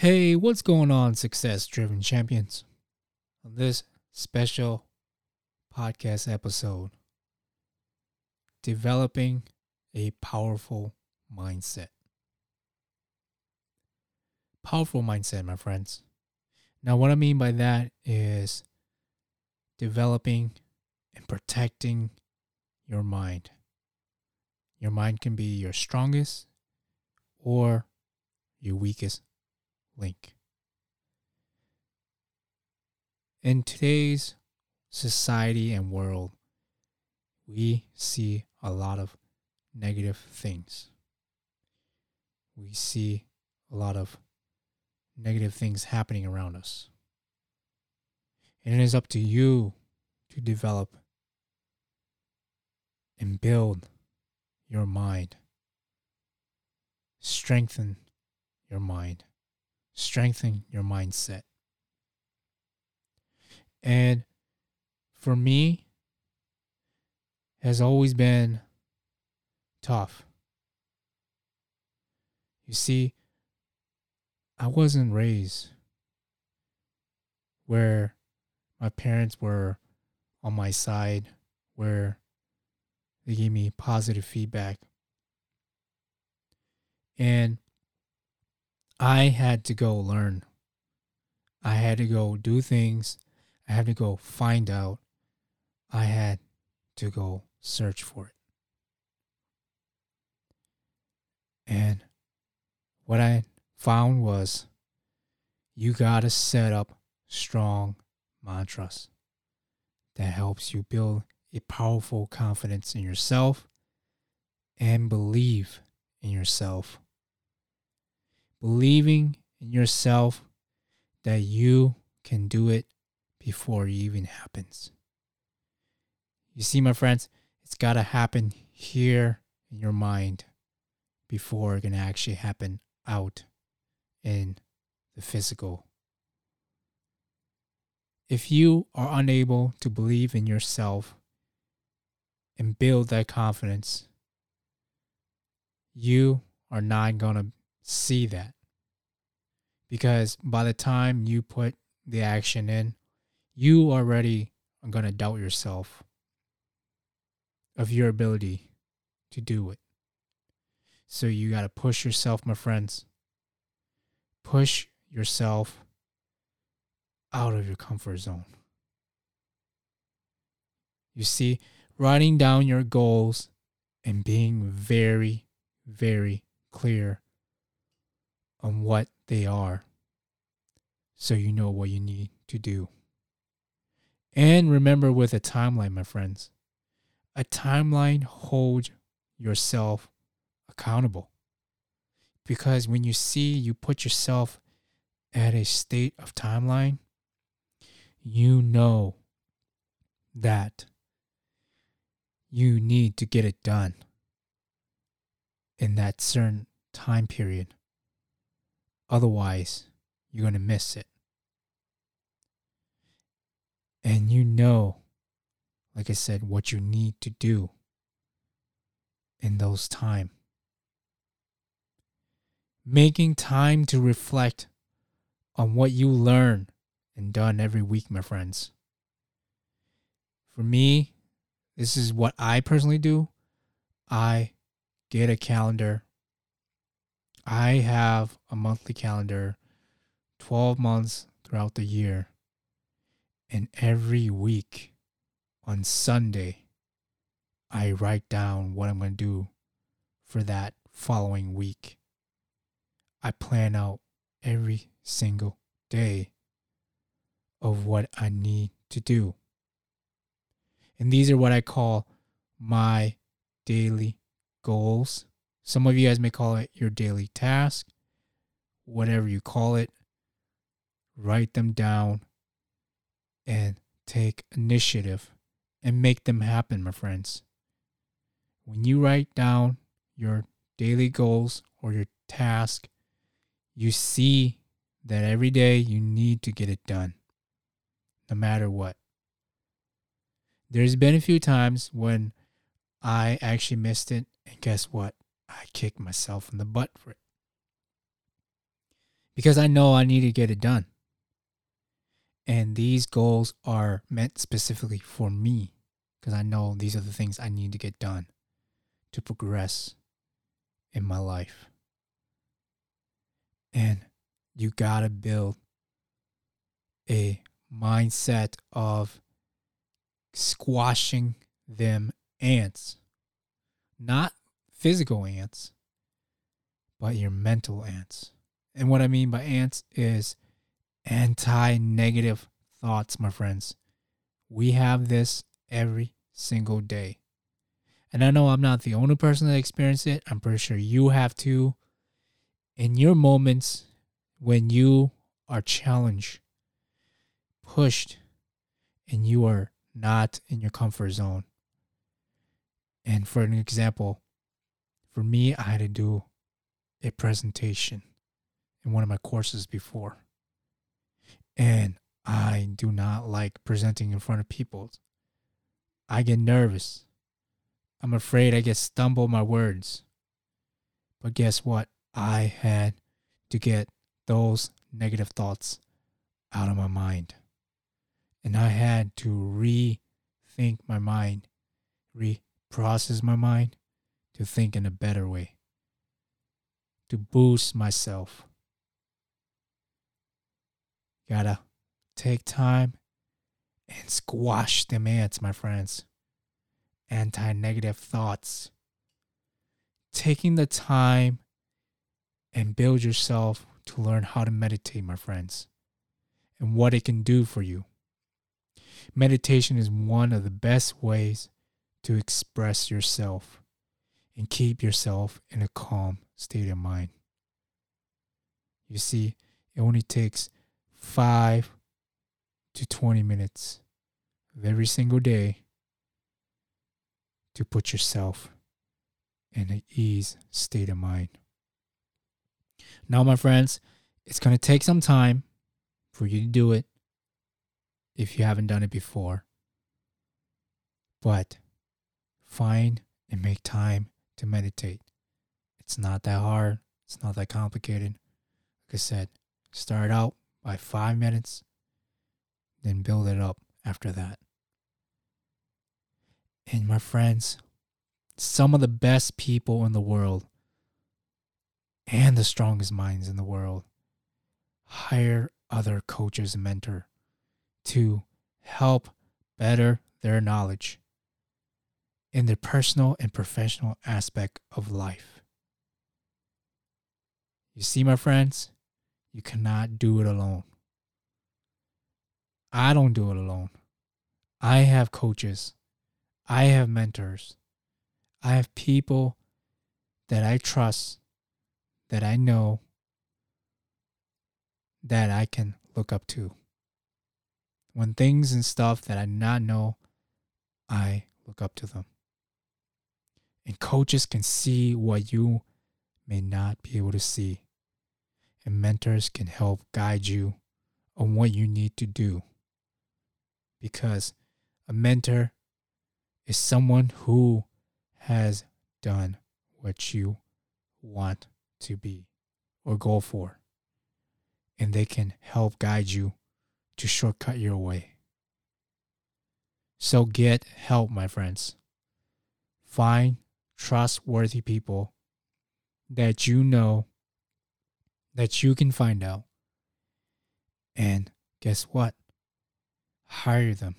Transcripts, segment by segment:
Hey, what's going on, success driven champions? On this special podcast episode, developing a powerful mindset. Powerful mindset, my friends. Now, what I mean by that is developing and protecting your mind. Your mind can be your strongest or your weakest link. In today's society and world, we see a lot of negative things. We see a lot of negative things happening around us. And it is up to you to develop and build your mind, strengthen your mind, strengthen your mindset. And for me, has always been tough. You see, I wasn't raised where my parents were on my side, where they gave me positive feedback. And I had to go learn. I had to go do things. I had to go find out. I had to go search for it. And what I found was you got to set up strong mantras that helps you build a powerful confidence in yourself and believe in yourself. Believing in yourself that you can do it before it even happens. You see, my friends, it's got to happen here in your mind before it can actually happen out in the physical. If you are unable to believe in yourself and build that confidence, you are not going to see that. Because by the time you put the action in, you already are going to doubt yourself of your ability to do it. So you got to push yourself, my friends. Push yourself out of your comfort zone. You see, writing down your goals and being very, very clear on what they are so you know what you need to do. And remember with a timeline, my friends, a timeline holds yourself accountable. Because when you see you put yourself at a state of timeline, you know that you need to get it done in that certain time period. Otherwise, you're going to miss it. And you know, like I said, what you need to do in those time. Making time to reflect on what you learn and done every week, my friends. For me, this is what I personally do. I get a calendar. I have a monthly calendar, 12 months throughout the year. And every week on Sunday, I write down what I'm going to do for that following week. I plan out every single day of what I need to do. And these are what I call my daily goals. Some of you guys may call it your daily task, whatever you call it. Write them down and take initiative and make them happen, my friends. When you write down your daily goals or your task, you see that every day you need to get it done, no matter what there's been a few times when I actually missed it, and guess what? I kick myself in the butt for it. because I know I need to get it done. And these goals are meant specifically for me because I know these are the things I need to get done to progress in my life. And you got to build a mindset of squashing them ants, not physical ants, but your mental ants. And what I mean by ants is anti negative thoughts, my friends. We have this every single day. And I know I'm not the only person that experienced it. I'm pretty sure you have too. In your moments when you are challenged, pushed, and you are not in your comfort zone. And for an example, for me, I had to do a presentation in one of my courses before. And I do not like presenting in front of people. I get nervous. I'm afraid I get stumble my words. But guess what? I had to get those negative thoughts out of my mind. And I had to rethink my mind, reprocess my mind to think in a better way, to boost myself. Gotta take time and squash them ants, my friends. Anti negative thoughts. Taking the time and build yourself to learn how to meditate, my friends, and what it can do for you. Meditation is one of the best ways to express yourself and keep yourself in a calm state of mind. You see, it only takes five to 20 minutes of every single day to put yourself in an ease state of mind. Now, my friends, it's going to take some time for you to do it if you haven't done it before. But find and make time to meditate. It's not that hard, it's not that complicated. Like I said, start out by five minutes, then build it up after that. And my friends, some of the best people in the world and the strongest minds in the world hire other coaches and mentor to help better their knowledge in their personal and professional aspect of life. You see, my friends, you cannot do it alone. I don't do it alone. I have coaches. I have mentors. I have people that I trust, that I know, that I can look up to. When things and stuff that I not know, I look up to them. And coaches can see what you may not be able to see and mentors can help guide you on what you need to do. Because a mentor is someone who has done what you want to be or go for. And they can help guide you to shortcut your way. So get help, my friends. Find trustworthy people that you know that you can find out. And guess what? Hire them,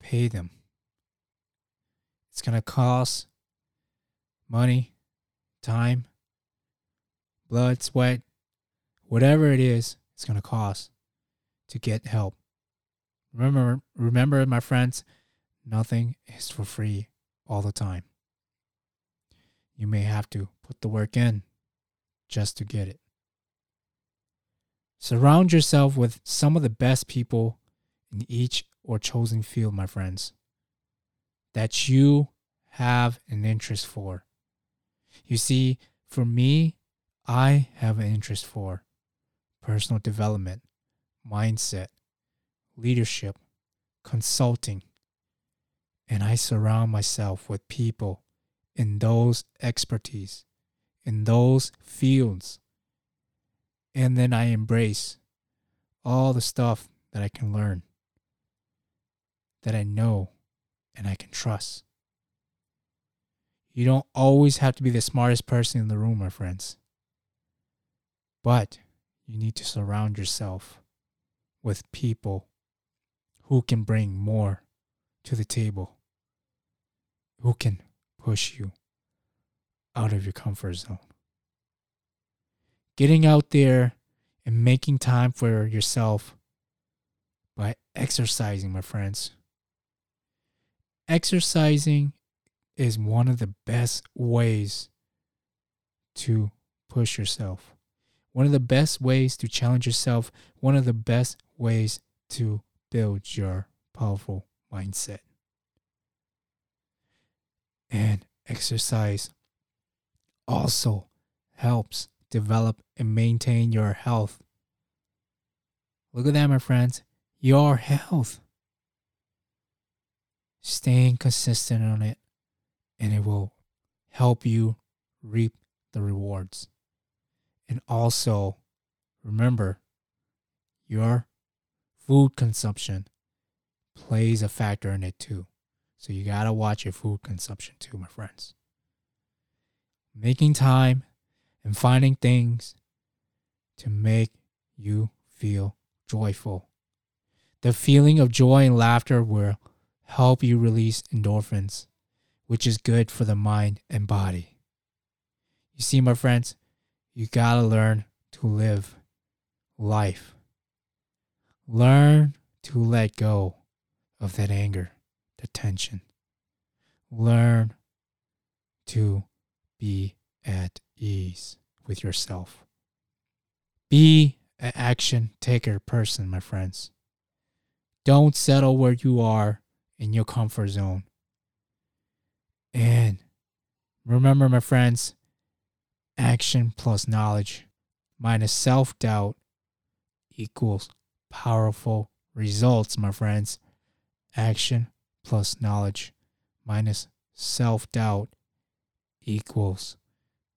pay them. It's going to cost money, time, blood, sweat, whatever it is, it's going to cost to get help. Remember, remember, my friends, nothing is for free all the time. You may have to put the work in just to get it. Surround yourself with some of the best people in each or chosen field, my friends, that you have an interest for. You see, for me, I have an interest for personal development, mindset, leadership, consulting, and I surround myself with people in those expertise in those fields. And then I embrace all the stuff that I can learn, that I know, and I can trust. You don't always have to be the smartest person in the room, my friends. But you need to surround yourself with people who can bring more to the table, who can push you out of your comfort zone. Getting out there and making time for yourself by exercising, my friends. Exercising is one of the best ways to push yourself. One of the best ways to challenge yourself. One of the best ways to build your powerful mindset. And exercise also helps develop and maintain your health. Look at that, my friends. Your health. Staying consistent on it and it will help you reap the rewards. And also, remember, your food consumption plays a factor in it too. So you got to watch your food consumption too, my friends. Making time and finding things to make you feel joyful. The feeling of joy and laughter will help you release endorphins which is good for the mind and body. You see, my friends, you gotta learn to live life. Learn to let go of that anger, the tension. Learn to be at ease with yourself. Be an action taker person, my friends. Don't settle where you are in your comfort zone. And remember, my friends, action plus knowledge minus self doubt equals powerful results, my friends. Action plus knowledge minus self doubt equals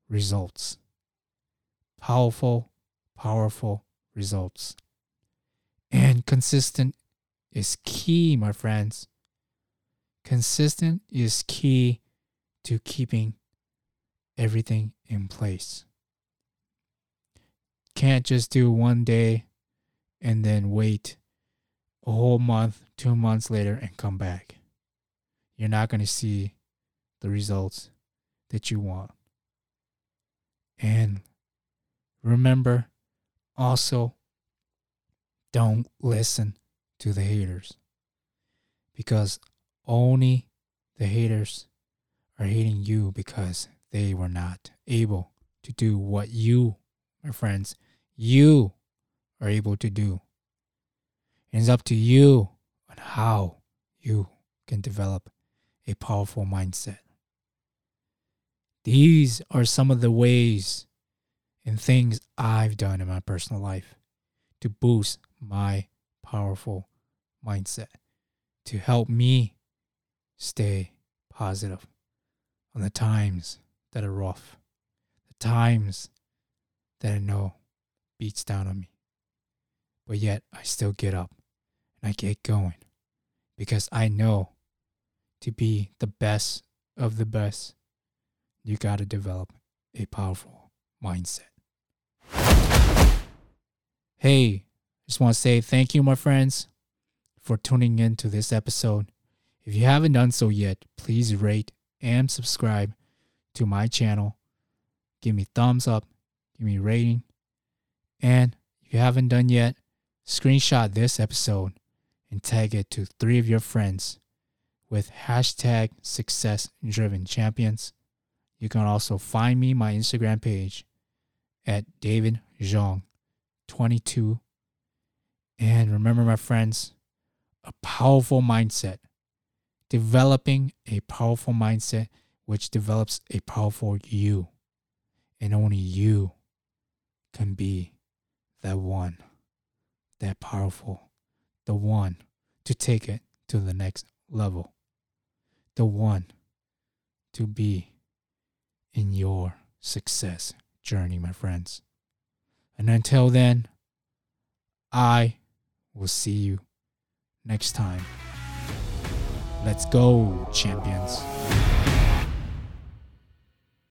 results. Powerful, powerful results. And consistent is key, my friends. Consistent is key to keeping everything in place. Can't just do one day and then wait a whole month, two months later, and come back. You're not going to see the results that you want. And remember also, don't listen to the haters because only the haters are hating you because they were not able to do what you, my friends, you are able to do. And it's up to you on how you can develop a powerful mindset. These are some of the ways and things I've done in my personal life to boost my powerful mindset, to help me stay positive on the times that are rough, the times that I know beats down on me. But yet I still get up I get going because I know to be the best of the best, you got to develop a powerful mindset. Hey, just want to say thank you, my friends, for tuning in to this episode. If you haven't done so yet, please rate and subscribe to my channel. Give me thumbs up, give me rating. And if you haven't done yet, screenshot this episode and tag it to three of your friends with hashtag success driven champions. You can also find me my Instagram page at David Xiong 22. And remember, my friends, a powerful mindset developing a powerful mindset which develops a powerful you. And only you can be that one, that powerful, the one to take it to the next level, the one to be in your success journey, my friends. And until then, I will see you next time. Let's go, champions.